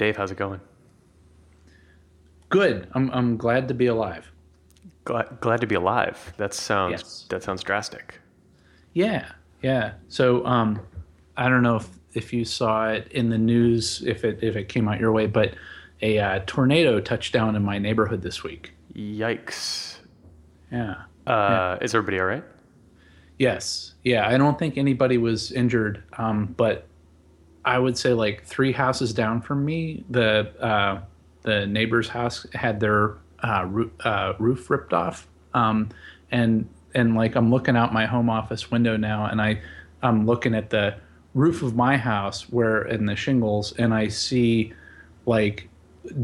Dave, how's it going? Good. I'm I'm glad to be alive. Glad, glad to be alive. That sounds Yes. that sounds drastic. Yeah, yeah. So um, I don't know if if you saw it in the news, if it if it came out your way, but a uh, tornado touched down in my neighborhood this week. Yikes. Yeah. Uh, Is everybody all right? Yes. Yeah. I don't think anybody was injured, um, but I would say like three houses down from me, the uh, the neighbor's house had their uh, roof, uh, roof ripped off, um, and and like I'm looking out my home office window now, and I I'm looking at the roof of my house where in the shingles, and I see like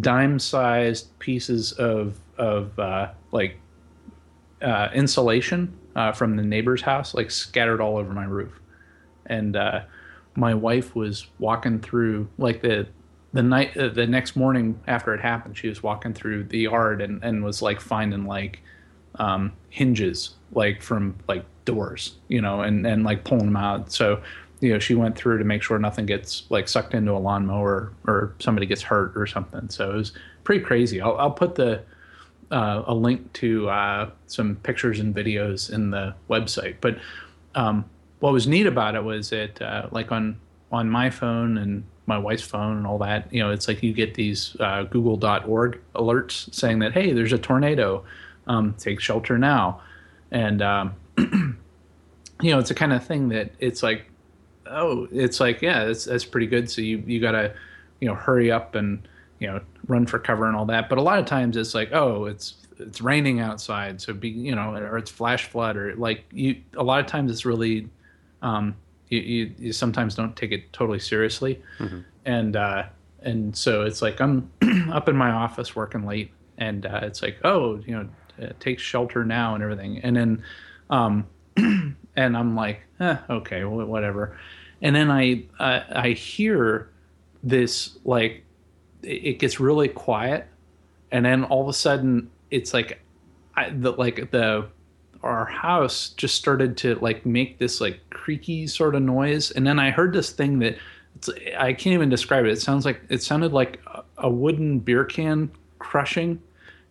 dime sized pieces of of uh, like uh, insulation uh, from the neighbor's house, like scattered all over my roof. And uh, my wife was walking through, like the the night, uh, the next morning after it happened, she was walking through the yard and, and was like finding like um, hinges, like from like doors, you know, and and like pulling them out. So you know, she went through to make sure nothing gets like sucked into a lawnmower or somebody gets hurt or something. So it was pretty crazy. I'll, I'll put the uh, a link to uh, some pictures and videos in the website. But um, what was neat about it was that, uh, like on on my phone and my wife's phone and all that, you know, it's like you get these uh, Google.org alerts saying that hey, there's a tornado, um, take shelter now, and um, you know, it's the kind of thing that it's like, oh, it's like yeah, that's that's pretty good. So you you gotta you know hurry up and you know run for cover and all that. But a lot of times it's like oh it's it's raining outside. So be you know or it's flash flood or like you a lot of times it's really um you, you, you sometimes don't take it totally seriously. And uh and so it's like i'm up in my office working late and uh, it's like oh you know uh, take shelter now and everything. And then um and i'm like eh, okay whatever. And then i i hear this like it gets really quiet. And then all of a sudden it's like I, the like the our house just started to like make this like creaky sort of noise and then i heard this thing that it's, i can't even describe it it sounds like it sounded like a, a wooden beer can crushing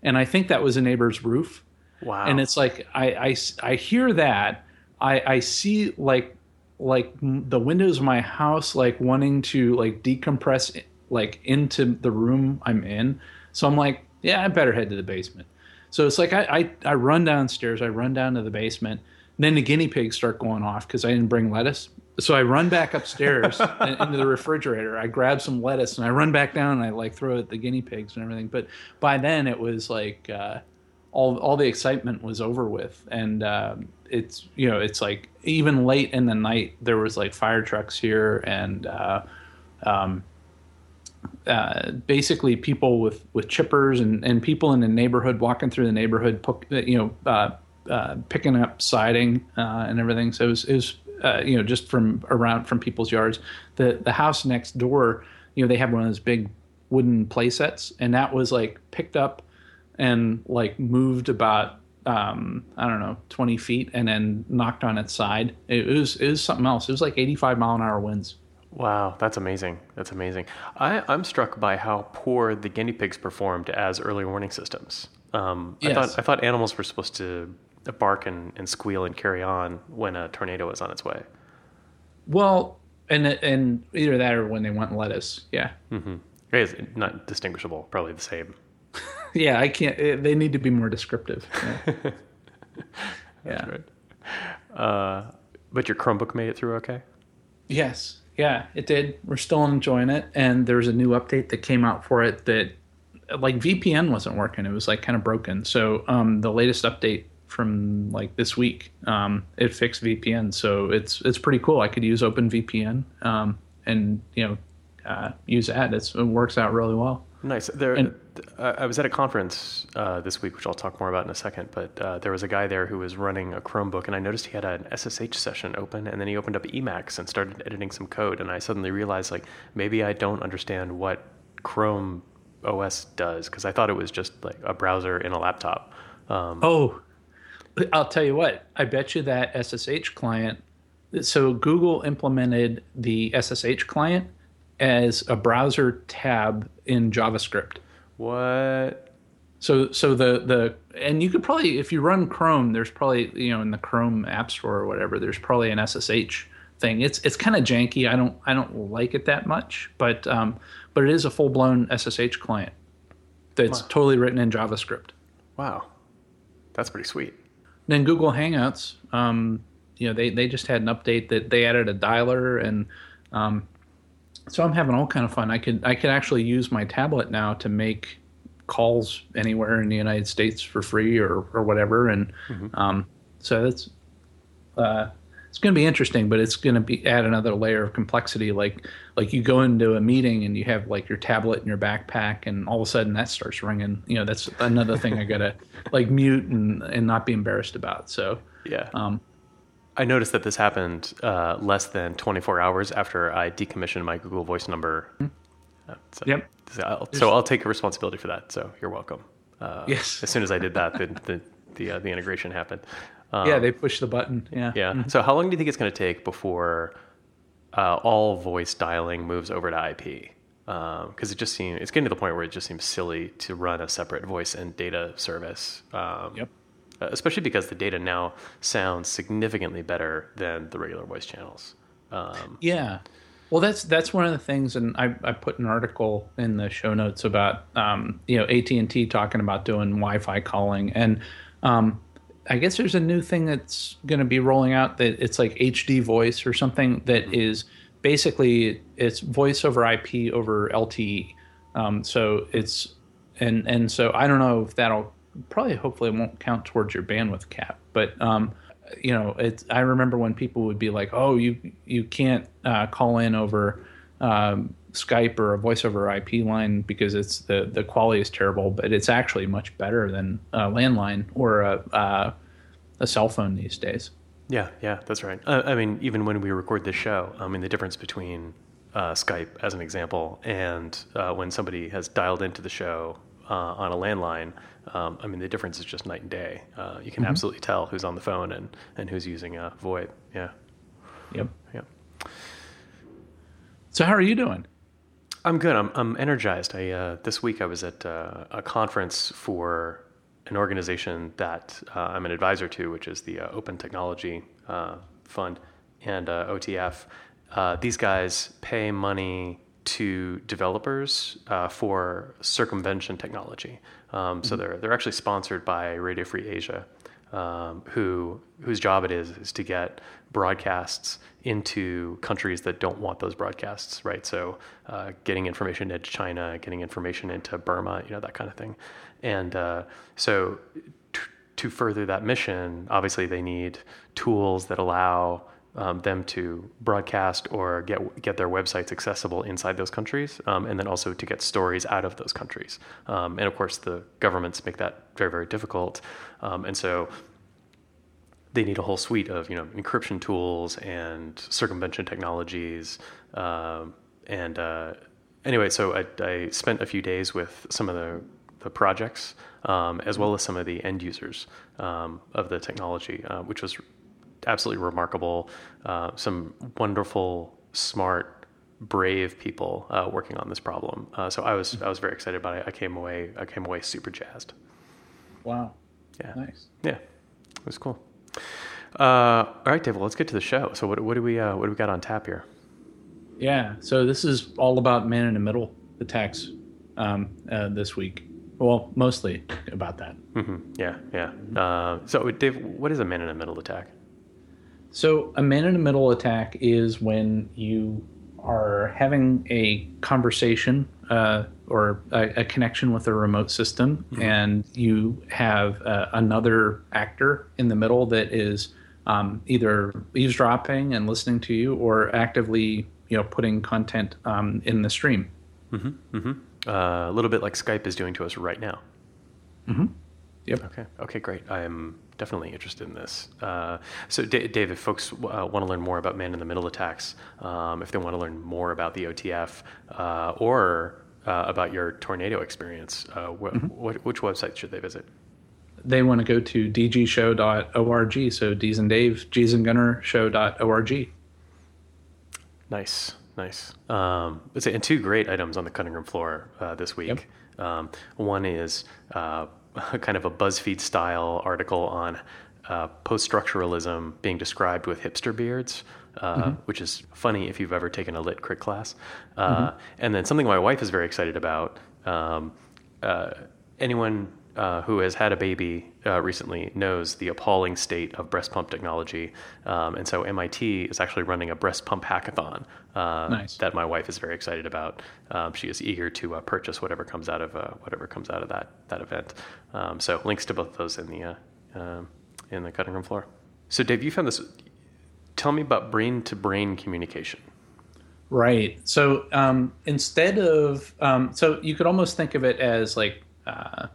and i think that was a neighbor's roof Wow. and it's like I, I I hear that I I see like like the windows of my house like wanting to like decompress like into the room I'm in. So I'm like, yeah, I better head to the basement. So it's like I I, I run downstairs, I run down to the basement, and then the guinea pigs start going off because I didn't bring lettuce. So I run back upstairs and- into the refrigerator. I grab some lettuce and I run back down and I like throw it at the guinea pigs and everything. But by then it was like uh, all all the excitement was over with, and um, it's you know it's like even late in the night there was like fire trucks here and. Uh, um, uh, basically people with, with chippers and, and people in the neighborhood walking through the neighborhood, you know, uh, uh, picking up siding uh, and everything. So it was, it was uh, you know, just from around from people's yards. The the house next door, you know, they have one of those big wooden play sets, and that was like picked up and like moved about um, I don't know twenty feet, and then knocked on its side. It was it was something else. It was like eighty five mile an hour winds. Wow, that's amazing. That's amazing. I, I'm struck by how poor the guinea pigs performed as early warning systems. Um, I thought I thought animals were supposed to bark and, and squeal and carry on when a tornado was on its way. Well, and and either that or when they want lettuce. Yeah, hmm It's not distinguishable, probably the same. yeah. I can't. eh, They need to be more descriptive. Yeah. yeah. Right. Uh, but your Chromebook made it through okay. Yes. Yeah, it did. We're still enjoying it, and there's a new update that came out for it that, like, VPN wasn't working. It was like kind of broken. So um, the latest update from like this week, um, it fixed VPN. So it's it's pretty cool. I could use OpenVPN um, and you know uh, use that. It's, it works out really well. Nice. There, And- I was at a conference uh, this week, which I'll talk more about in a second. But uh, there was a guy there who was running a Chromebook, and I noticed he had an SSH session open, and then he opened up Emacs and started editing some code. And I suddenly realized, like, maybe I don't understand what Chrome OS does because I thought it was just like a browser in a laptop. Um, Oh, I'll tell you what. I bet you that SSH client. So Google implemented the SSH client as a browser tab in JavaScript. What? So so the the and you could probably if you run Chrome, there's probably you know in the Chrome App Store or whatever, there's probably an SSH thing. It's it's kind of janky. I don't I don't like it that much, but um, but it is a full blown SSH client that's wow. totally written in JavaScript. Wow, that's pretty sweet. Then Google Hangouts, um, you know, they they just had an update that they added a dialer and um, so I'm having all kind of fun. I could I could actually use my tablet now to make calls anywhere in the United States for free or or whatever, and mm-hmm. um, so that's uh, it's going to be interesting, but it's going to be add another layer of complexity. Like like you go into a meeting and you have like your tablet in your backpack, and all of a sudden that starts ringing. You know, that's another thing I got to like mute and and not be embarrassed about. So yeah. Um, I noticed that this happened uh, less than 24 hours after I decommissioned my Google Voice number. Mm-hmm. Uh, so, yep. So I'll, so I'll, take responsibility for that. So you're welcome. Uh, yes. As soon as I did that, the the the, uh, the integration happened. Um, yeah, they pushed the button. Yeah. Yeah. Mm-hmm. So how long do you think it's going to take before uh, all voice dialing moves over to IP? Because um, it just seems it's getting to the point where it just seems silly to run a separate voice and data service. Um, yep. Uh, especially because the data now sounds significantly better than the regular voice channels. Um, yeah. Well, that's that's one of the things, and I, I put an article in the show notes about um, you know AT and T talking about doing Wi-Fi calling, and um, I guess there's a new thing that's going to be rolling out that it's like HD voice or something that mm-hmm. is basically it's voice over IP over LTE. Um, so it's and and so I don't know if that'll probably hopefully it won't count towards your bandwidth cap, but um, you know it's I remember when people would be like, oh you you can't uh, call in over. Um, Skype or a voice over IP line because it's the the quality is terrible, but it's actually much better than a landline or a uh, a cell phone these days. Yeah, yeah, that's right. Uh, I mean, even when we record this show, I mean, the difference between uh, Skype, as an example, and uh, when somebody has dialed into the show uh, on a landline, um, I mean, the difference is just night and day. Uh, you can mm-hmm. absolutely tell who's on the phone and, and who's using a VoIP. Yeah. Yep. Yep. So, how are you doing? I'm good. I'm I'm energized. I uh, this week I was at uh, a conference for an organization that uh, I'm an advisor to, which is the uh, Open Technology uh, Fund and uh, OTF. these guys pay money to developers for circumvention technology. Um, so mm-hmm. they're they're actually sponsored by Radio Free Asia, um, who whose job it is is to get broadcasts into countries that don't want those broadcasts, right? So, uh, getting information into China, getting information into Burma, you know, that kind of thing. And uh, so, t- to further that mission, obviously, they need tools that allow um, them to broadcast or get get their websites accessible inside those countries, um, and then also to get stories out of those countries. Um, and of course, the governments make that very very difficult. Um, and so they need a whole suite of you know encryption tools and circumvention technologies. Um, and uh, anyway, so I, I, spent a few days with some of the, the projects um, as well as some of the end users of the technology, uh, which was absolutely remarkable. Uh, some wonderful, smart, brave people uh, working on this problem. Uh, so I was I was very excited about it. I came away I came away super jazzed. Wow. Yeah. Nice. Yeah. It was cool. Uh, all right, Dave. Well, let's get to the show. So, what, what do we uh, what do we got on tap here? Yeah. So this is all about man in the middle attacks um, uh, this week. Well, mostly about that. Mm-hmm. Yeah, yeah. Uh, so, Dave, what is a man in the middle attack? So, a man in the middle attack is when you are having a conversation uh, or a, a, connection with a remote system, mm-hmm. and you have uh, another actor in the middle that is um, either eavesdropping and listening to you, or actively, you know, putting content um, in the stream. Mm-hmm. Mm-hmm. Uh, a little bit like Skype is doing to us right now. Yep. Okay. Okay. Great. I am definitely interested in this. Uh, so, D- Dave, if folks uh, want to learn more about man in the middle attacks, um, if they want to learn more about the OTF uh, or uh, about your tornado experience, uh, wh- mm-hmm. wh- which website should they visit? They want to go to dgshow.org. So D's and Dave, G's and Gunnar show.org. Nice. nice. Um, and two great items on the cutting room floor uh, this week. Um, one is uh, kind of a BuzzFeed style article on uh, post structuralism being described with hipster beards. Uh, Which is funny if you've ever taken a lit crit class. Uh, And then something my wife is very excited about. Um, uh, anyone uh, who has had a baby uh, recently knows the appalling state of breast pump technology. Um, and so MIT is actually running a breast pump hackathon uh, Nice. that my wife is very excited about. Um, she is eager to uh, purchase whatever comes out of uh, whatever comes out of that that event. Um, so links to both those in the uh, um, in the cutting room floor. So Dave, you found this. Tell me about brain to brain communication. Right. So um, instead of, um, so you could almost think of it as like uh,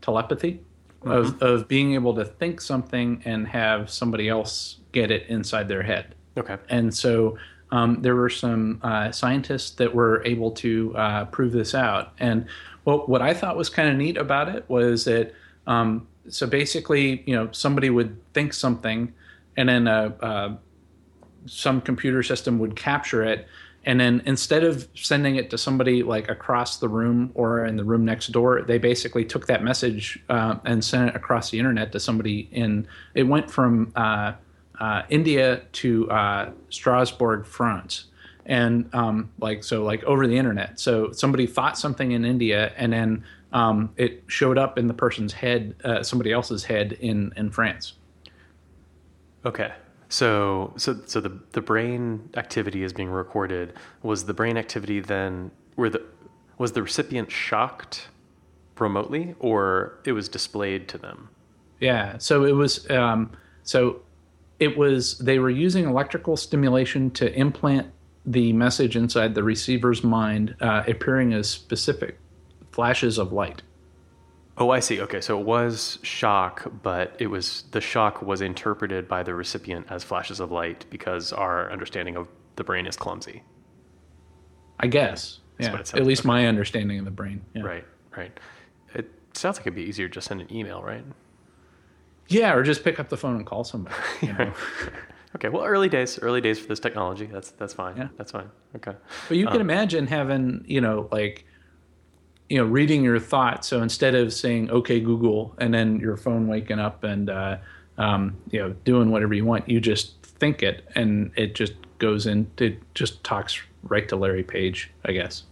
telepathy of, of being able to think something and have somebody else get it inside their head. Okay. And so um, there were some uh, scientists that were able to uh, prove this out. And what, what I thought was kind of neat about it was that, um, so basically, you know, somebody would think something and then uh, uh, some computer system would capture it. And then instead of sending it to somebody like across the room or in the room next door, they basically took that message uh, and sent it across the internet to somebody in. It went from uh, India to uh, Strasbourg, France, and um, like so, like over the internet. So somebody thought something in India, and then um, it showed up in the person's head, uh, somebody else's head in in France. Okay. So, so, so the the brain activity is being recorded. Was the brain activity then were the was the recipient shocked remotely, or it was displayed to them? Yeah. So it was. Um, so it was. They were using electrical stimulation to implant the message inside the receiver's mind, uh, appearing as specific flashes of light. Oh, I see. Okay, so it was shock, but it was the shock was interpreted by the recipient as flashes of light because our understanding of the brain is clumsy. I guess. That's Yeah. what it sounds At least like. my understanding of the brain. Yeah. Right, right. It sounds like it'd be easier to just send an email, right? Yeah, or just pick up the phone and call somebody. You know? Okay, well, early days, early days for this technology. That's that's fine. Yeah. That's fine. Okay. But you can imagine having, you know, like, you know, reading your thoughts. So instead of saying "Okay, Google" and then your phone waking up and, uh, um, you know, doing whatever you want, you just think it, and it just goes in. It just talks right to Larry Page, I guess.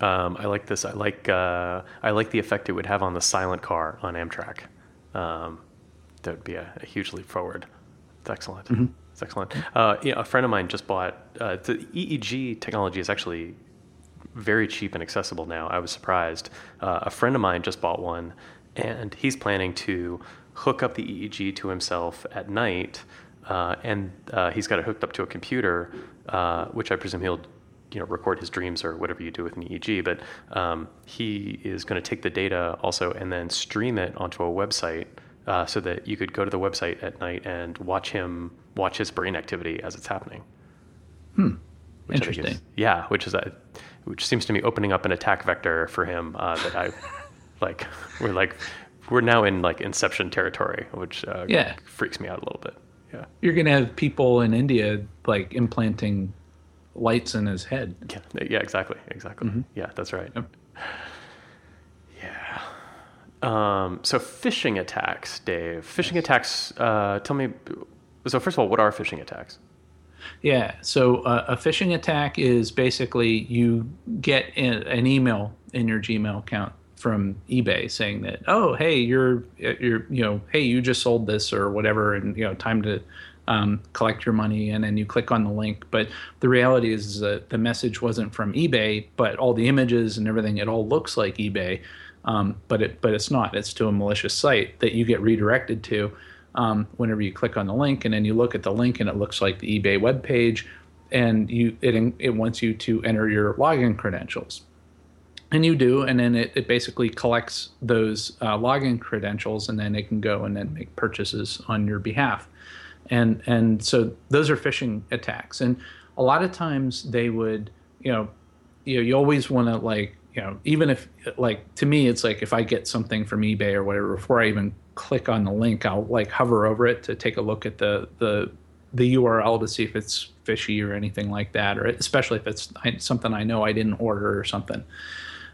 Um, I like this. I like uh, I like the effect it would have on the silent car on Amtrak. Um, that would be a, a huge leap forward. It's excellent. It's excellent. Uh, yeah, a friend of mine just bought uh, the EEG technology is actually very cheap and accessible now. I was surprised. Uh, a friend of mine just bought one, and he's planning to hook up the EEG to himself at night, uh, and uh, he's got it hooked up to a computer, uh, which I presume he'll, you know, record his dreams or whatever you do with an EEG. But um, he is going to take the data also and then stream it onto a website. Uh, so that you could go to the website at night and watch him watch his brain activity as it's happening. Which I think is- Interesting. yeah, which is a, which seems to me opening up an attack vector for him uh, that I like. We're like we're now in like Inception territory, which uh, Yeah. freaks me out a little bit. Yeah, You're going to have people in India like implanting lights in his head. yeah, yeah, exactly, exactly. Yeah, that's right. Yep. Yeah. Um, so phishing attacks, Dave. Phishing attacks. Uh, tell me. So first of all, what are phishing attacks? Yeah. So uh, a phishing attack is basically you get in, an email in your Gmail account from eBay saying that, oh, hey, you're you're you know, hey, you just sold this or whatever, and you know, time to um, collect your money, and then you click on the link. But the reality is that the message wasn't from eBay, but all the images and everything, it all looks like eBay, um, but it but it's not. It's to a malicious site that you get redirected to um, whenever you click on the link, and then you look at the link, and it looks like the eBay web page, and you it it wants you to enter your login credentials. And you do. And then it, it basically collects those uh, login credentials and then it can go and then make purchases on your behalf and and so those are phishing attacks and a lot of times they would you know you know you always want to like you know even if like to me it's like if i get something from ebay or whatever before i even click on the link i'll like hover over it to take a look at the the the URL to see if it's fishy or anything like that, or especially if it's something I know I didn't order or something.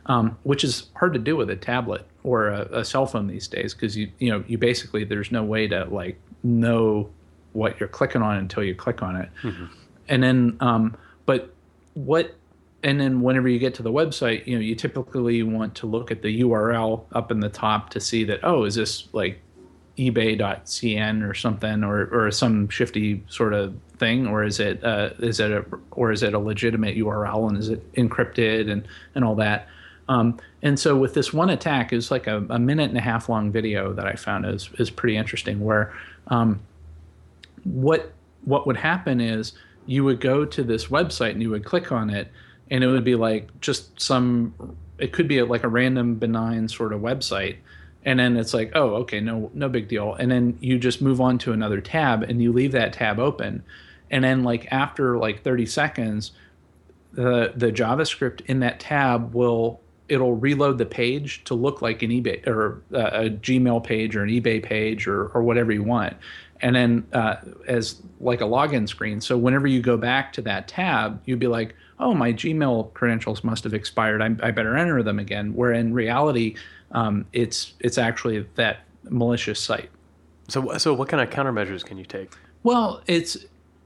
Um, which is hard to do with a tablet or a, a cell phone these days because you you know you basically there's no way to like know what you're clicking on until you click on it, mm-hmm. and then um, but what and then whenever you get to the website, you know you typically want to look at the URL up in the top to see that oh is this like ebay.cn or something or or some shifty sort of thing? Or is it uh, is it a or is it a legitimate URL and is it encrypted and and all that? Um, and so with this one attack is like a, a, minute and a half long video that I found is is pretty interesting where um, what what would happen is you would go to this website and you would click on it and it would be like just some it could be a, like a random benign sort of website. And then it's like oh okay no no big deal. And then you just move on to another tab and you leave that tab open. And then like after like 30 seconds the the javascript in that tab will it'll reload the page to look like an ebay or uh, a gmail page or an ebay page or, or whatever you want and then uh, as like a login screen so whenever you go back to that tab you'd be like oh my gmail credentials must have expired i, I better enter them again where in reality um, it's it's actually that malicious site. So so what kind of countermeasures can you take? Well, it's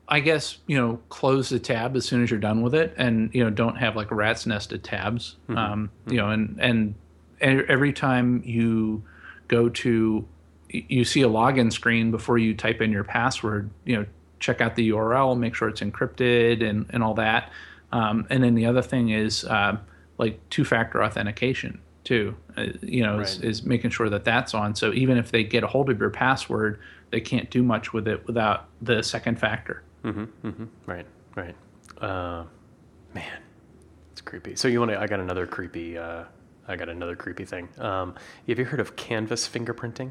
I guess you know close the tab as soon as you're done with it, and you know don't have like rat's nested tabs. Mm-hmm. Um, you know, and and every time you go to you see a login screen before you type in your password. You know, check out the URL, make sure it's encrypted, and and all that. Um, and then the other thing is uh, like two factor authentication too. Uh, you know, right. is, is, making sure that that's on. So even if they get a hold of your password, they can't do much with it without the second factor. Mm-hmm, mm-hmm. Right, right. Uh, man, it's creepy. So you want to? I got another creepy. Uh, I got another creepy thing. Um, have you heard of canvas fingerprinting?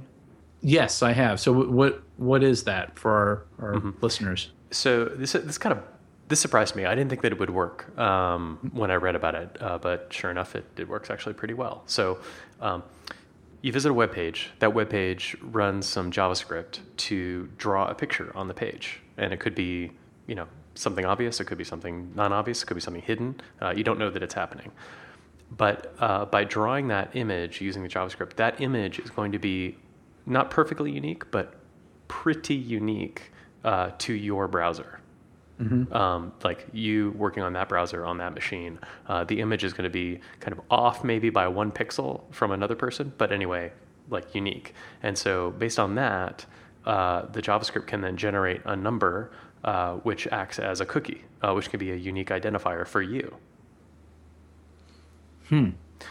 Yes, I have. So what what is that for our, our mm-hmm. listeners? So this this kind of this surprised me. I didn't think that it would work um, when I read about it, uh, but sure enough, it, it works actually pretty well. So um, you visit a web page. That web page runs some JavaScript to draw a picture on the page, and it could be you know something obvious. It could be something non-obvious. It could be something hidden. Uh, you don't know that it's happening. But uh, by drawing that image using the JavaScript, that image is going to be not perfectly unique, but pretty unique uh, to your browser. Mm-hmm. Um, like you working on that browser on that machine, uh, the image is going to be kind of off maybe by one pixel from another person, but anyway, like unique. And so based on that, uh, the JavaScript can then generate a number uh, which acts as a cookie, uh, which can be a unique identifier for you. Hmm.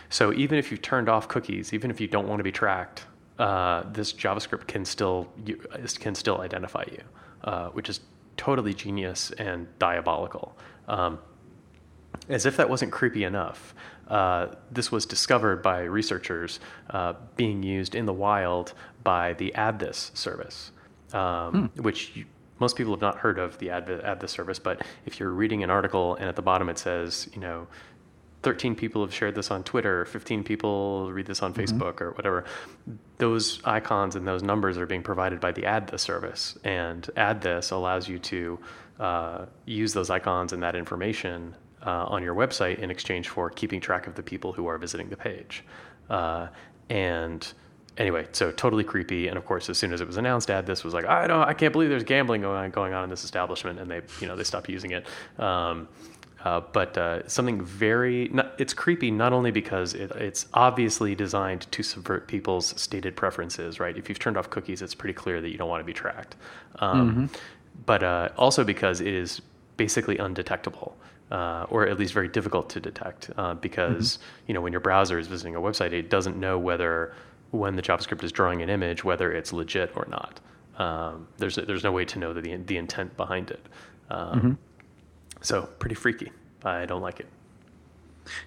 So even if you've turned off cookies, even if you don't want to be tracked, uh, this JavaScript can still can still identify you, uh, which is totally genius and diabolical. Um, as if that wasn't creepy enough, uh, this was discovered by researchers uh, being used in the wild by the AddThis service, um, hmm. which you, most people have not heard of the Add, AddThis service. But if you're reading an article and at the bottom it says, you know, 13 people have shared this on Twitter, 15 people read this on mm-hmm. Facebook or whatever. Those icons and those numbers are being provided by the AddThis service. And AddThis allows you to uh, use those icons and that information uh, on your website in exchange for keeping track of the people who are visiting the page. Uh, and anyway, so totally creepy. And of course, as soon as it was announced, AddThis was like, I don't, I can't believe there's gambling going on, going on in this establishment, and they, you know, they stopped using it. Um, uh, but uh, something very, not, it's creepy not only because it, it's obviously designed to subvert people's stated preferences, right? If you've turned off cookies, it's pretty clear that you don't want to be tracked. Um, mm-hmm. But uh, also because it is basically undetectable. Uh, or at least very difficult to detect, uh, because mm-hmm. you know when your browser is visiting a website, it doesn't know whether when the JavaScript is drawing an image whether it's legit or not. Um, there's there's no way to know the the intent behind it. Um, mm-hmm. So pretty freaky. I don't like it.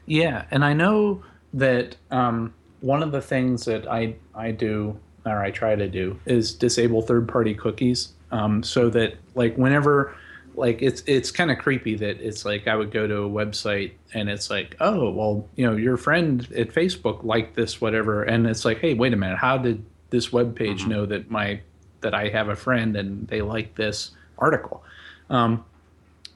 Yeah, and I know that um, one of the things that I I do or I try to do is disable third party cookies, um, so that like whenever like it's it's kind of creepy that it's like I would go to a website and it's like oh well you know your friend at Facebook liked this whatever and it's like hey wait a minute how did this web page mm-hmm. know that my that I have a friend and they like this article. Um,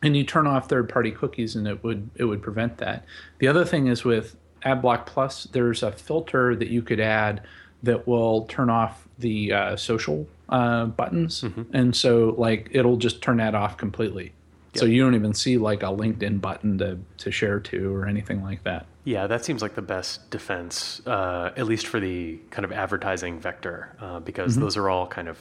and you turn off third-party cookies, and it would it would prevent that. The other thing is with AdBlock Plus, there's a filter that you could add that will turn off the uh, social uh, buttons, and so like it'll just turn that off completely. So you don't even see like a LinkedIn button to to share to or anything like that. Yeah, that seems like the best defense, uh, at least for the kind of advertising vector, uh, because Mm-hmm. those are all kind of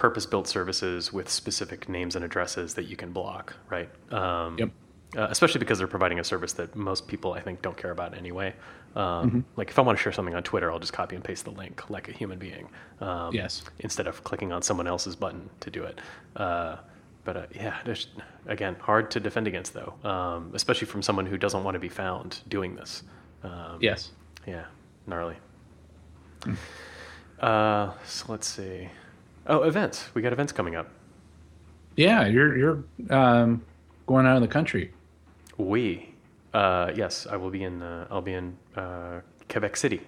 purpose-built services with specific names and addresses that you can block, right? Um, Yep. Uh, especially because they're providing a service that most people, I think, don't care about anyway. Um, Mm-hmm. Like if I want to share something on Twitter, I'll just copy and paste the link like a human being. Um, Yes. Instead of clicking on someone else's button to do it. Uh, but uh, yeah, there's again hard to defend against though, um, especially from someone who doesn't want to be found doing this. Um, Yes. Yeah, gnarly. Uh, so let's see. Oh, events. We got events coming up. Yeah, you're you're um, going out of the country. We, uh, yes, I will be in. Uh, I'll be in uh, Quebec City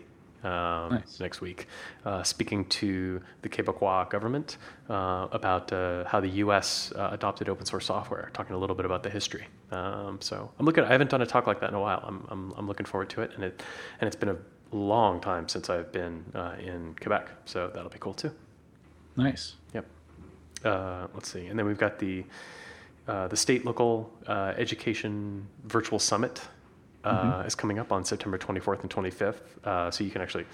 um, Nice. next week, uh, speaking to the Quebecois government uh, about uh, how the U.S. Uh, adopted open source software. Talking a little bit about the history. Um, so I'm looking. I haven't done a talk like that in a while. I'm, I'm, I'm looking forward to it, and it and it's been a long time since I've been uh, in Quebec, so that'll be cool too. Nice. Yep. Uh, let's see, and then we've got the uh, the state local uh, education virtual summit uh, is coming up on September 24th and 25th. Uh, so you can actually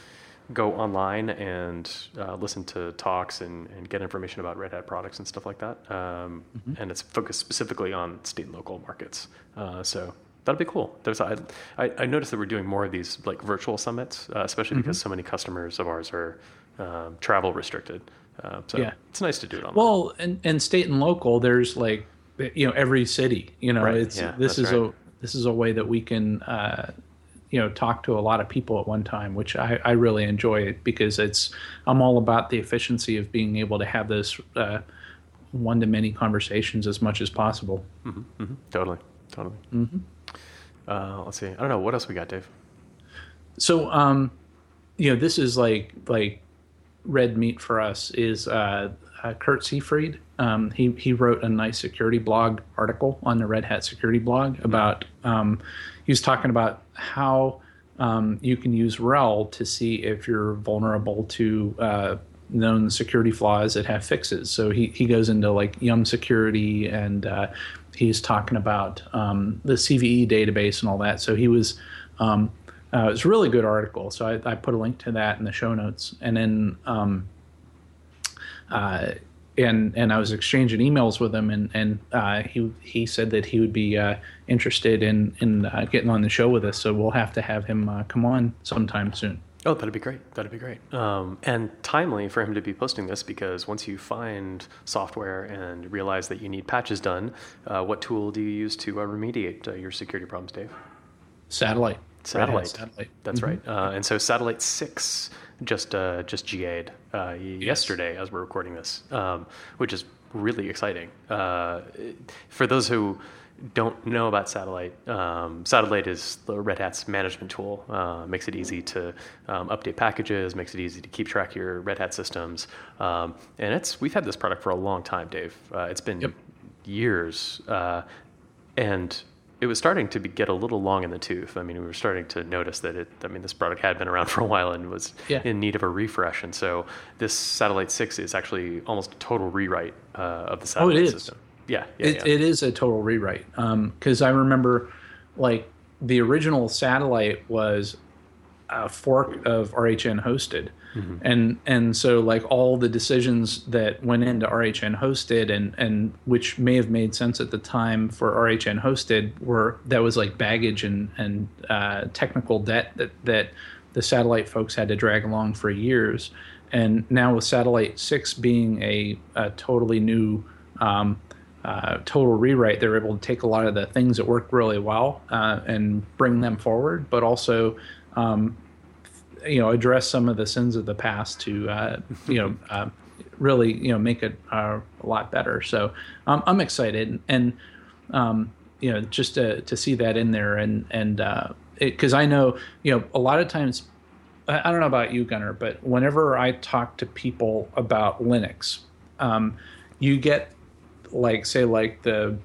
go online and uh, listen to talks and, and get information about Red Hat products and stuff like that. Um, And it's focused specifically on state and local markets. Uh, so that'll be cool. There's I, I, I noticed that we're doing more of these like virtual summits, uh, especially because so many customers of ours are um, travel restricted. Uh, so Yeah. it's nice to do it online. Well, and, and state and local, there's like you know every city. You know, Right, it's yeah, this is right. a this is a way that we can uh, you know talk to a lot of people at one time, which I, I really enjoy it because it's I'm all about the efficiency of being able to have those uh, one to many conversations as much as possible. hmm Totally, totally. Mm-hmm. Uh, let's see. I don't know what else we got, Dave. So, um, you know, this is like like red meat for us. Is uh, uh, Kurt Seifried? Um, he he wrote a nice security blog article on the Red Hat security blog about. Um, he was talking about how um, you can use RHEL to see if you're vulnerable to uh, known security flaws that have fixes. So he, he goes into like Yum security and uh, he's talking about um, the CVE database and all that. So he was um, uh, it was a really good article. So I, I put a link to that in the show notes. And then um, uh, and and I was exchanging emails with him, and and uh, he he said that he would be uh, interested in in uh, getting on the show with us. So we'll have to have him uh, come on sometime soon. Oh, that'd be great. That'd be great. Um, and timely for him to be posting this because once you find software and realize that you need patches done, uh, what tool do you use to uh, remediate uh, your security problems, Dave? Satellite. Satellite. Satellite. That's right. Uh, and so Satellite Six just uh, just GA'd uh, yesterday as we're recording this, um, which is really exciting. Uh, for those who don't know about Satellite, um, Satellite is the Red Hat's management tool. Uh, makes it easy to um, update packages, makes it easy to keep track of your Red Hat systems, um, and it's we've had this product for a long time, Dave. Uh, it's been Yep. years, uh, and it was starting to be, get a little long in the tooth. I mean, we were starting to notice that it. I mean, this product had been around for a while and was Yeah. in need of a refresh. And so, this Satellite Six is actually almost a total rewrite uh, of the satellite Oh, is. system. Yeah, yeah, It, yeah. it is a total rewrite because I remember like the original satellite was a fork of RHN hosted, and and so like all the decisions that went into RHN hosted and and which may have made sense at the time for RHN hosted were that was like baggage and and uh, technical debt that that the satellite folks had to drag along for years, and now with Satellite Six being a, a totally new um, uh, total rewrite, they're able to take a lot of the things that worked really well uh, and bring them forward, but also, um, you know, address some of the sins of the past to, uh, you know, uh, really, you know, make it uh, a lot better. So um, I'm excited, and um, you know, just to to see that in there, and and because I know, you know, a lot of times. I I don't know about you, Gunnar, but whenever I talk to people about Linux, um, you get like say like the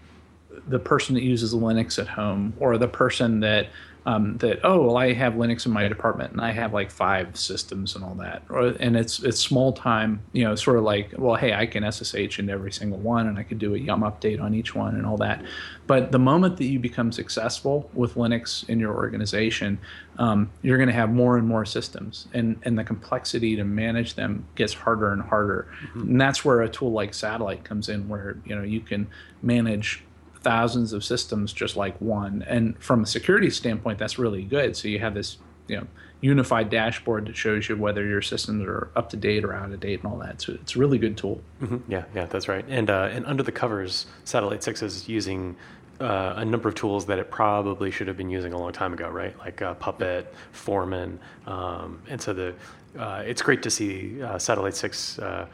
the person that uses Linux at home or the person that um, that oh well I have Linux in my department and I have like five systems and all that. Or, and it's it's small time you know sort of like well hey I can SSH in every single one and I could do a yum update on each one and all that. But the moment that you become successful with Linux in your organization um, you're going to have more and more systems and and the complexity to manage them gets harder and harder. Mm-hmm. and that's where a tool like Satellite comes in where you know you can manage thousands of systems just like one. And from a security standpoint, that's really good. So you have this, you know, unified dashboard that shows you whether your systems are up to date or out of date and all that. So it's a really good tool. Mm-hmm. Yeah, yeah, that's right. And uh, and under the covers, Satellite Six is using. Uh, a number of tools that it probably should have been using a long time ago, right? Like uh, Puppet, Foreman, um, and so the uh, it's great to see uh, Satellite Six uh,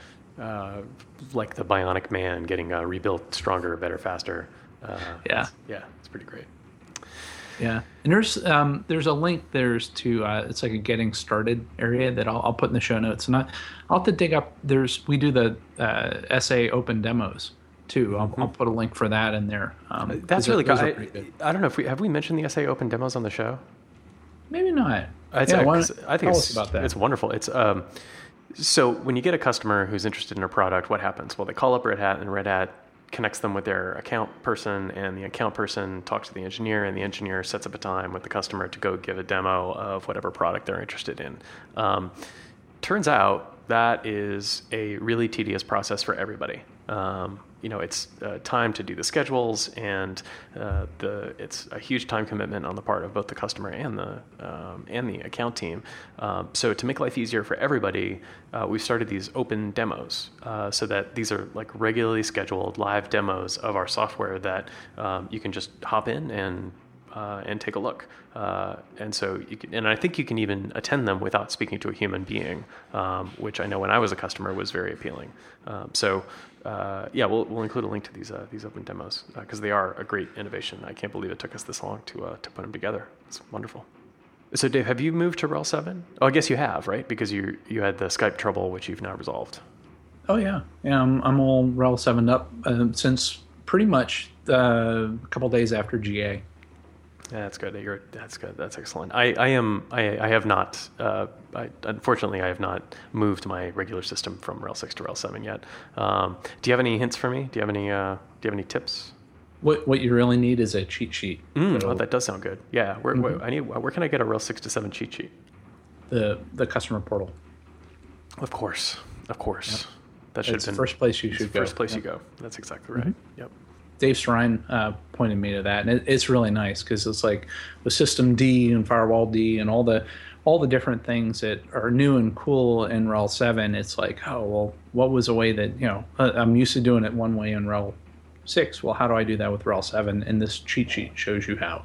like the Bionic Man getting rebuilt stronger, better, faster. Uh, yeah, yeah, it's pretty great. Yeah, and there's um, there's a link there's to uh, it's like a getting started area that I'll, I'll put in the show notes, and I, will have to dig up. There's we do the uh, SA open demos too. I'll, mm-hmm. I'll, put a link for that in there. Um, That's really good. I, I, don't know if we have we mentioned the SA open demos on the show. Maybe not. It's, yeah, why, I think it's, about that. it's wonderful. It's um, so when you get a customer who's interested in a product, what happens? Well, they call up Red Hat, and Red Hat connects them with their account person, and the account person talks to the engineer, and the engineer sets up a time with the customer to go give a demo of whatever product they're interested in. Um, turns out that is a really tedious process for everybody. Um, you know, it's uh, time to do the schedules, and uh, the it's a huge time commitment on the part of both the customer and the um, and the account team. Um, so to make life easier for everybody, uh, we've started these open demos, uh, so that these are like regularly scheduled live demos of our software that um, you can just hop in and uh, and take a look. Uh, and so, can, and I think you can even attend them without speaking to a human being, um, which I know when I was a customer was very appealing. Um, so, uh, yeah, we'll, we'll include a link to these uh, these open demos because uh, they are a great innovation. I can't believe it took us this long to uh, to put them together. It's wonderful. So, Dave, have you moved to RHEL seven? Oh, I guess you have, right? Because you you had the Skype trouble, which you've now resolved. Oh yeah, yeah. I'm, I'm all RHEL seven up since pretty much a couple days after GA. Yeah, that's good. You're, that's good. That's excellent. I, I am. I, I have not. Uh, I, unfortunately, I have not moved my regular system from RHEL six to RHEL seven yet. Um, do you have any hints for me? Do you have any? Uh, do you have any tips? What What you really need is a cheat sheet. Mm, oh, that does sound good. Yeah. Where, mm-hmm. where, I need, where can I get a RHEL six to seven cheat sheet? The the customer portal. Of course. Of course. Yep. That should be the first place you should go. First place yep. you go. That's exactly right. Mm-hmm. Yep. Dave Sirrine uh, pointed me to that, and it, it's really nice because it's like with systemd and firewalld and all the all the different things that are new and cool in RHEL seven. It's like, oh well, what was a way that you know uh, I'm used to doing it one way in RHEL six. Well, how do I do that with RHEL seven? And this cheat sheet shows you how.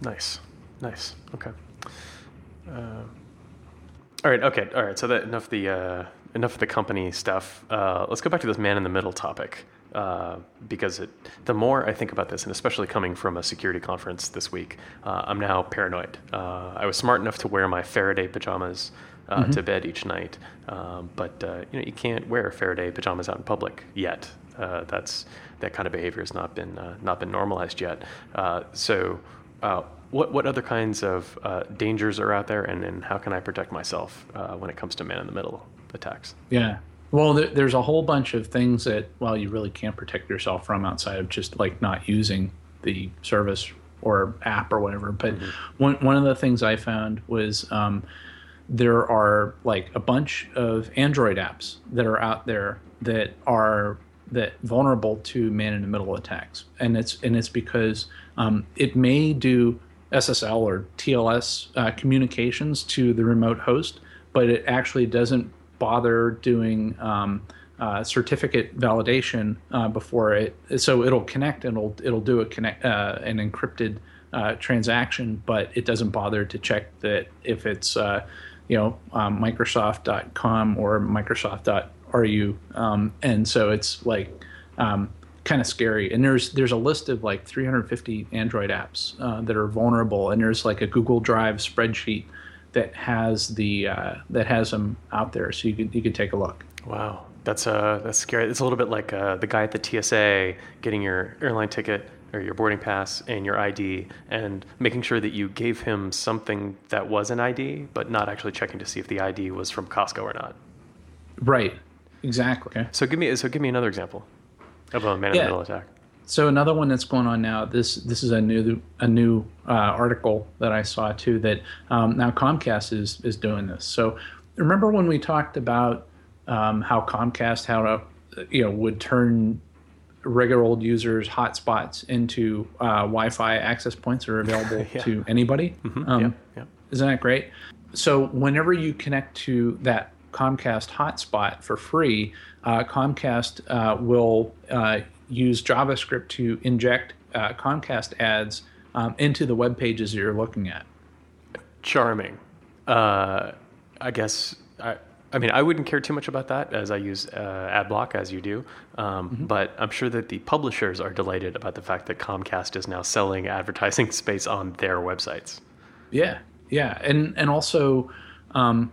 Nice, nice. Okay. Uh, all right. Okay. All right. So that enough the uh, enough of the company stuff. Uh, let's go back to this man in the middle topic. Uh, because it, the more I think about this, and especially coming from a security conference this week, uh, I'm now paranoid. Uh, I was smart enough to wear my Faraday pajamas uh, mm-hmm. to bed each night, um, but uh, you know you can't wear Faraday pajamas out in public yet. that's that kind of behavior has not been not been normalized yet. so. what, what other kinds of dangers are out there, and, and how can I protect myself when it comes to man in the middle attacks? Yeah, well, there's a whole bunch of things that, well, you really can't protect yourself from outside of just like not using the service or app or whatever. But mm-hmm. one one of the things I found was um, there are like a bunch of Android apps that are out there that are that vulnerable to man in the middle attacks, and it's and it's because um, it may do SSL or TLS uh, communications to the remote host, but it actually doesn't bother doing um, uh, certificate validation uh, before it. So it'll connect and it'll it'll do a connect uh, an encrypted uh, transaction, but it doesn't bother to check that if it's uh, you know um, Microsoft.com or Microsoft.ru, um, and so it's like. Um, kind of scary and there's there's a list of like 350 android apps uh, that are vulnerable and there's like a google drive spreadsheet that has the uh, that has them out there, so you could you could take a look. Wow, that's uh that's scary. It's a little bit like uh, the guy at the TSA getting your airline ticket or your boarding pass and your ID and making sure that you gave him something that was an ID, but not actually checking to see if the ID was from Costco or not. Right. Exactly. Okay. So give me so give me another example of a man in the middle attack. So another one that's going on now. This this is a new a new uh, article that I saw too. That um, now Comcast is is doing this. So remember when we talked about um, how Comcast how to you know would turn regular old users hotspots into uh, Wi-Fi access points that are available Yeah. to anybody. Um, Mm-hmm. yeah, yeah. Isn't that great? So whenever you connect to that Comcast hotspot for free, uh, Comcast uh, will uh, use JavaScript to inject uh, Comcast ads um, into the web pages that you're looking at. Charming. Uh, I guess I. I mean, I wouldn't care too much about that as I use uh, AdBlock as you do, um, but I'm sure that the publishers are delighted about the fact that Comcast is now selling advertising space on their websites. Yeah, yeah, and and also, um,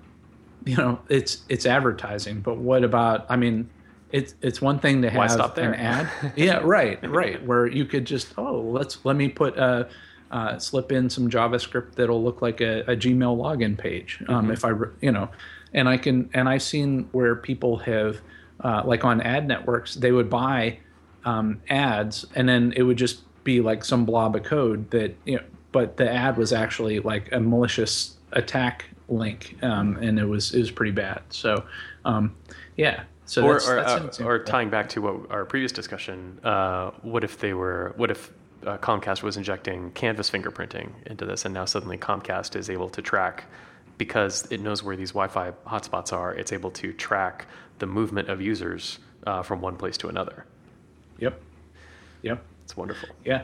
you know, it's it's advertising, but what about? I mean, it's it's one thing to have an ad. yeah, right, right, where you could just oh let's let me put uh, uh, slip in some JavaScript that'll look like a, a Gmail login page. Um, If I you know, and I can and I've seen where people have uh, like on ad networks they would buy um, ads and then it would just be like some blob of code that you know but the ad was actually like a malicious attack link um, and it was it was pretty bad. So um, yeah so or that's, or, that's uh, or tying back to what our previous discussion, uh, what if they were? What if uh, Comcast was injecting Canvas fingerprinting into this, and now suddenly Comcast is able to track because it knows where these Wi-Fi hotspots are. It's able to track the movement of users uh, from one place to another. yep yep It's wonderful. Yeah,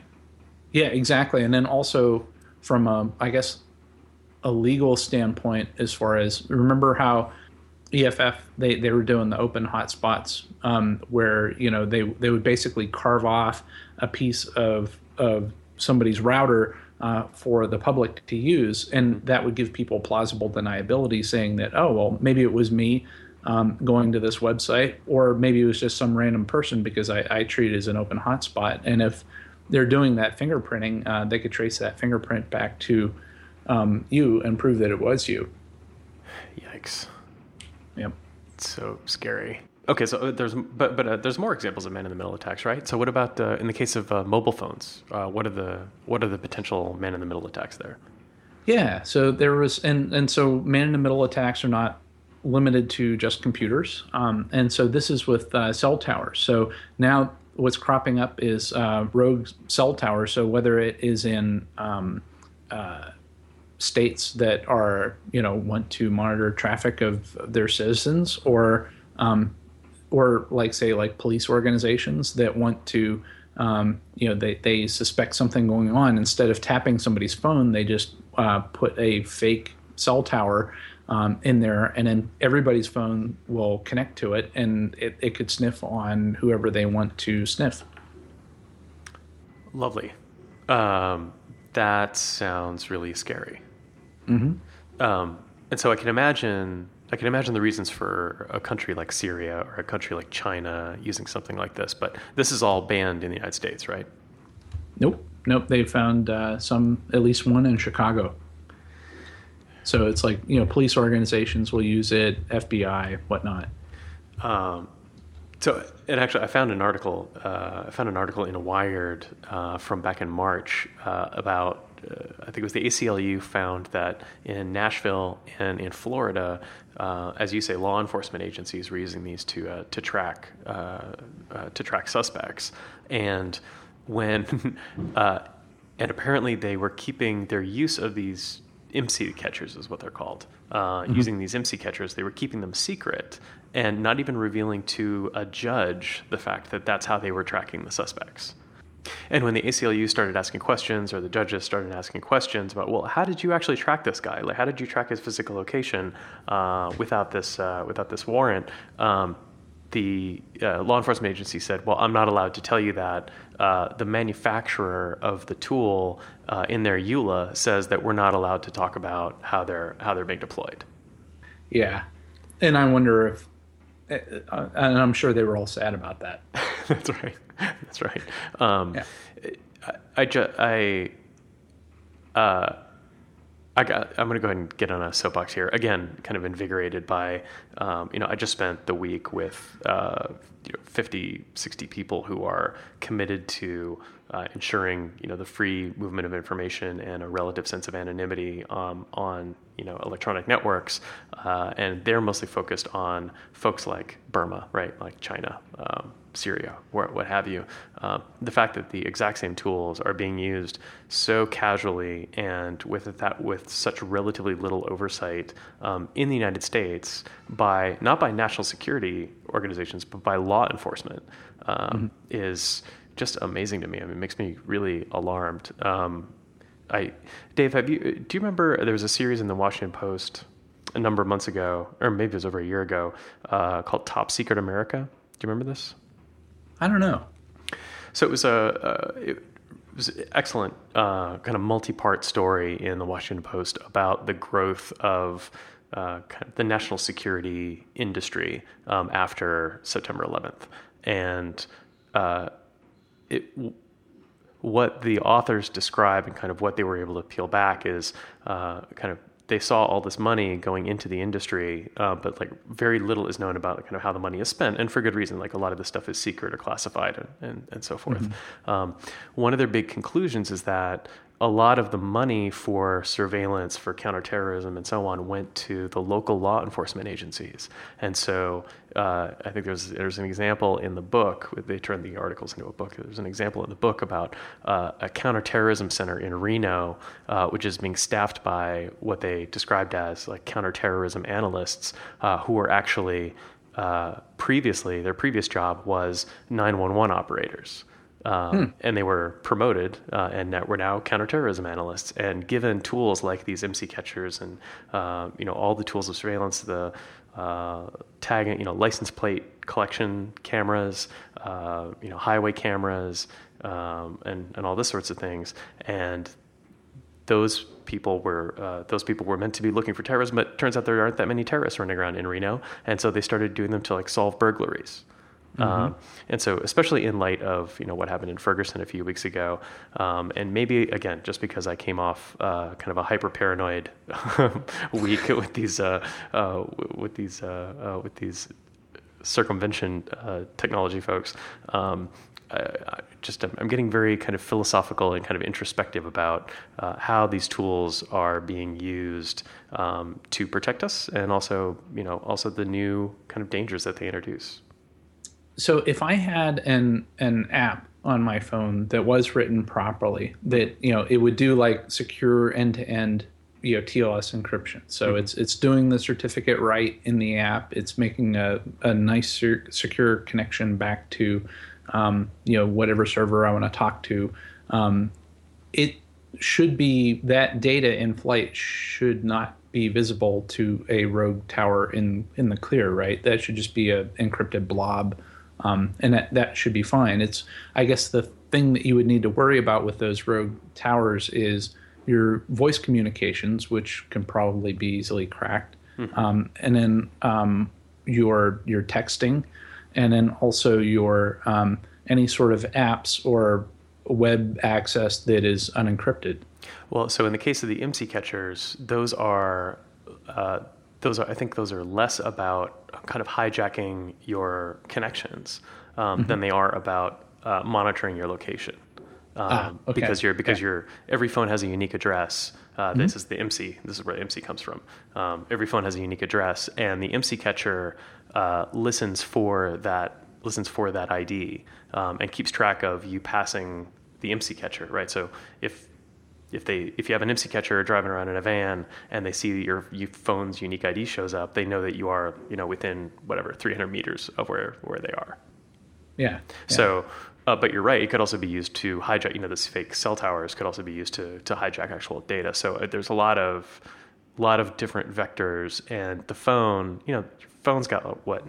yeah, exactly. And then also from I guess, a legal standpoint, as far as remember how EFF they, they were doing the open hotspots, um, where you know they they would basically carve off a piece of of somebody's router uh, for the public to use, and that would give people plausible deniability, saying that oh well maybe it was me um, going to this website, or maybe it was just some random person because I, I treat it as an open hotspot. And if they're doing that fingerprinting, uh, they could trace that fingerprint back to um, you and prove that it was you. Yikes! Yep. It's so scary. Okay, so uh, there's but but uh, there's more examples of man in the middle attacks, right? So what about uh, in the case of uh, mobile phones? Uh, what are the what are the potential man in the middle attacks there? Yeah. So there was, and and so man in the middle attacks are not limited to just computers, um, and so this is with uh, cell towers. So now what's cropping up is uh, rogue cell towers. So whether it is in um, uh, states that are you know want to monitor traffic of their citizens, or um, or like say like police organizations that want to um, you know they, they suspect something going on instead of tapping somebody's phone they just uh, put a fake cell tower um, in there and then everybody's phone will connect to it and it, it could sniff on whoever they want to sniff Lovely. Um, that sounds really scary. Mm-hmm. Um, and so I can imagine, I can imagine the reasons for a country like Syria or a country like China using something like this. But this is all banned in the United States, right? nope nope they found uh, some at least one in chicago so it's like you know police organizations will use it fbi whatnot Um, so, and actually, I found an article. Uh, I found an article in Wired uh, from back in March uh, about. Uh, I think it was the ACLU found that in Nashville and in Florida, uh, as you say, law enforcement agencies were using these to uh, to track uh, uh, to track suspects, and when uh, and apparently they were keeping their use of these IMSI catchers is what they're called. Uh, Using these IMSI catchers, they were keeping them secret and not even revealing to a judge the fact that that's how they were tracking the suspects. And when the ACLU started asking questions, or the judges started asking questions about, well, how did you actually track this guy? Like, how did you track his physical location uh, without this uh, without this warrant? Um, the uh, law enforcement agency said, "Well, I'm not allowed to tell you that." Uh, the manufacturer of the tool uh, in their EULA says that we're not allowed to talk about how they're how they're being deployed. Yeah, and I wonder if, and I'm sure they were all sad about that. That's right. That's right. Um, Yeah. I, I, ju- I, uh, I got, I'm going to go ahead and get on a soapbox here. Again, kind of invigorated by, um, you know, I just spent the week with uh, you know, 50, 60 people who are committed to uh, ensuring, you know, the free movement of information and a relative sense of anonymity um, on, you know, electronic networks. Uh, and they're mostly focused on folks like Burma, right, like China, um, Syria, what, what have you. Uh, the fact that the exact same tools are being used so casually and with that with such relatively little oversight um, in the United States by not by national security organizations but by law enforcement um, is just amazing to me. I mean, it makes me really alarmed. Um, I, Dave, have you? Do you remember there was a series in the Washington Post a number of months ago, or maybe it was over a year ago, uh, called "Top Secret America"? Do you remember this? I don't know. So it was a, a it was an excellent uh, kind of multi-part story in the Washington Post about the growth of uh, kind of the national security industry um, after September 11th, and uh, it what the authors describe and kind of what they were able to peel back is uh, kind of they saw all this money going into the industry, uh, but like very little is known about kind of how the money is spent, and for good reason. Like a lot of this stuff is secret or classified, and and, and so forth. Um, one of their big conclusions is that a lot of the money for surveillance, for counterterrorism, and so on went to the local law enforcement agencies. And so uh, I think there's there's an example in the book. They turned the articles into a book. There's an example in the book about uh, a counterterrorism center in Reno, uh, which is being staffed by what they described as like counterterrorism analysts, uh, who are actually uh, previously their previous job was 911 operators. Um, And they were promoted uh, and now, were now counterterrorism analysts. And given tools like these IMSI catchers and uh, you know all the tools of surveillance, the uh, tagging, you know, license plate collection cameras, uh, you know, highway cameras, um, and and all this sorts of things, and those people were uh, those people were meant to be looking for terrorism, but it turns out there aren't that many terrorists running around in Reno, and so they started doing them to like solve burglaries. Um, and so, especially in light of you know what happened in Ferguson a few weeks ago, um, and maybe again just because I came off uh, kind of a hyper paranoid week with these uh, uh, with these uh, uh, with these circumvention uh, technology folks. Um, I, I just I'm getting very kind of philosophical and kind of introspective about uh, how these tools are being used um, to protect us, and also you know also the new kind of dangers that they introduce. So if I had an an app on my phone that was written properly, that you know it would do like secure end to end you know TLS encryption. So it's it's doing the certificate right in the app. It's making a, a nice secure connection back to um, you know whatever server I want to talk to. Um, it should be that data in flight should not be visible to a rogue tower in in the clear, right? That should just be a encrypted blob, um, and that that should be fine. It's I guess the thing that you would need to worry about with those rogue towers is your voice communications, which can probably be easily cracked, um, and then um, your your texting, and then also your um, any sort of apps or web access that is unencrypted. Well, so in the case of the IMSI catchers, those are uh, those are I think those are less about kind of hijacking your connections um, than they are about uh, monitoring your location. Um, Ah, okay. Because you're because Okay. your every phone has a unique address. Uh, This is the IMSI. This is where the IMSI comes from. Um, every phone has a unique address, and the IMSI catcher uh, listens for that listens for that ID um, and keeps track of you passing the IMSI catcher. Right. So if if they if you have an IMSI catcher driving around in a van and they see that your, your phone's unique ID shows up, they know that you are you know within whatever 300 meters of where where they are. Yeah. yeah. So, uh, but you're right. It could also be used to hijack. You know, this fake cell towers could also be used to to hijack actual data. So uh, there's a lot of lot of different vectors, and the phone. You know, phone's got what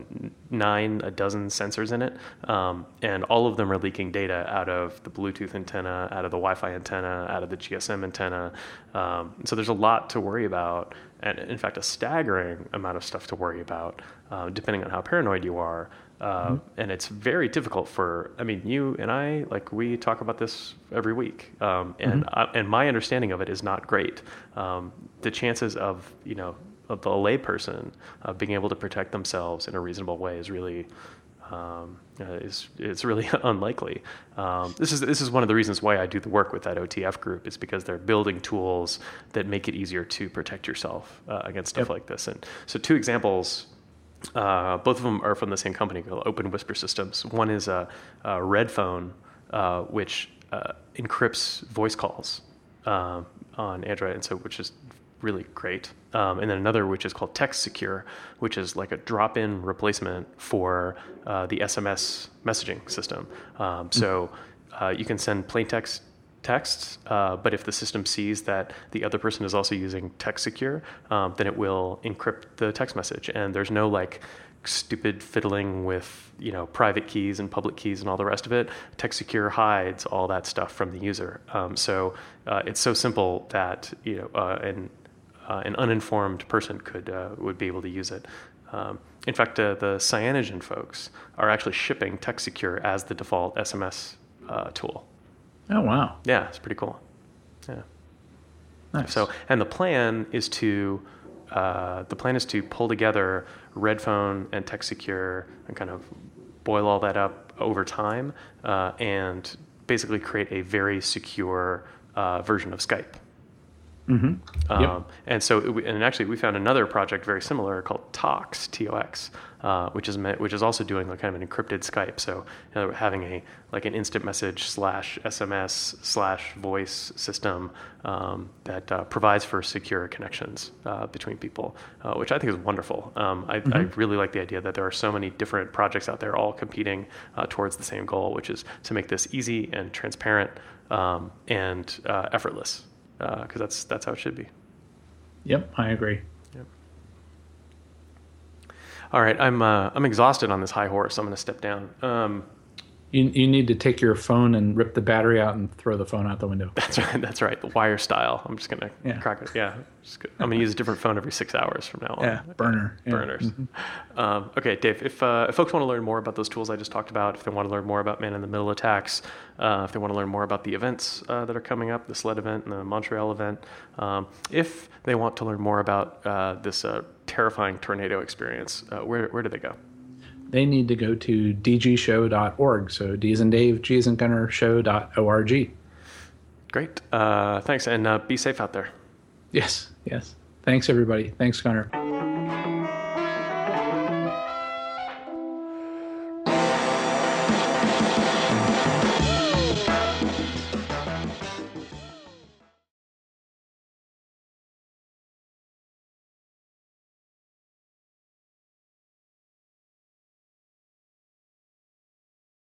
nine, a dozen sensors in it, um, and all of them are leaking data out of the Bluetooth antenna, out of the Wi-Fi antenna, out of the GSM antenna. Um, so there's a lot to worry about, and in fact, a staggering amount of stuff to worry about, uh, depending on how paranoid you are. Uh, mm-hmm. And it's very difficult for. I mean, you and I, like we talk about this every week, um, and mm-hmm. I, and my understanding of it is not great. Um, the chances of you know of the layperson uh, being able to protect themselves in a reasonable way is really um, uh, is it's really unlikely. Um, this is this is one of the reasons why I do the work with that OTF group. Is because they're building tools that make it easier to protect yourself uh, against stuff yep. like this. And so, two examples uh, both of them are from the same company called Open Whisper Systems. One is a, a Red Phone, uh, which uh, encrypts voice calls um, on Android, and so which is really great. Um, and then another which is called Text Secure, which is like a drop-in replacement for uh, the SMS messaging system. Um, so uh, you can send plain text texts, uh, but if the system sees that the other person is also using text secure, um, then it will encrypt the text message. And there's no like stupid fiddling with you know private keys and public keys and all the rest of it. Text secure hides all that stuff from the user. Um, so uh, it's so simple that you know uh, an uh, an uninformed person could uh, would be able to use it. Um, in fact, uh, the Cyanogen folks are actually shipping Text Secure as the default SMS tool. Oh wow! Yeah, it's pretty cool. Yeah. Nice. So, and the plan is to uh, the plan is to pull together Redphone and Text Secure and kind of boil all that up over time uh, and basically create a very secure uh, version of Skype. Mm-hmm. Um, yep. And so, and actually, we found another project very similar called Tox, T-O-X, uh, which is which is also doing like kind of an encrypted Skype. So you know, having a like an instant message slash SMS slash voice system um, that uh, provides for secure connections uh, between people, uh, which I think is wonderful. Um, I, mm-hmm. I, really like the idea that there are so many different projects out there all competing uh, towards the same goal, which is to make this easy and transparent um, and uh, effortless because uh, that's that's how it should be. Yep, I agree. Yep. All right, I'm uh, I'm exhausted on this high horse. I'm going to step down. Um, you, you need to take your phone and rip the battery out and throw the phone out the window. That's right. That's right. The wire style. I'm just gonna yeah. crack it. Yeah. I'm gonna use a different phone every six hours from now on. Yeah. Burner. Yeah. Burners. Mm-hmm. Um, okay, Dave. If, uh, if folks want to learn more about those tools I just talked about, if they want to learn more about man in the middle attacks, uh, if they want to learn more about the events uh, that are coming up, the SLED event and the Montreal event, um, if they want to learn more about uh, this uh, terrifying tornado experience, uh, where where do they go? They need to go to dgshow.org. So D is in Dave, G is in Gunnar, show.org. Great. Uh, thanks. And uh, be safe out there. Yes, yes. Thanks, everybody. Thanks, Gunnar.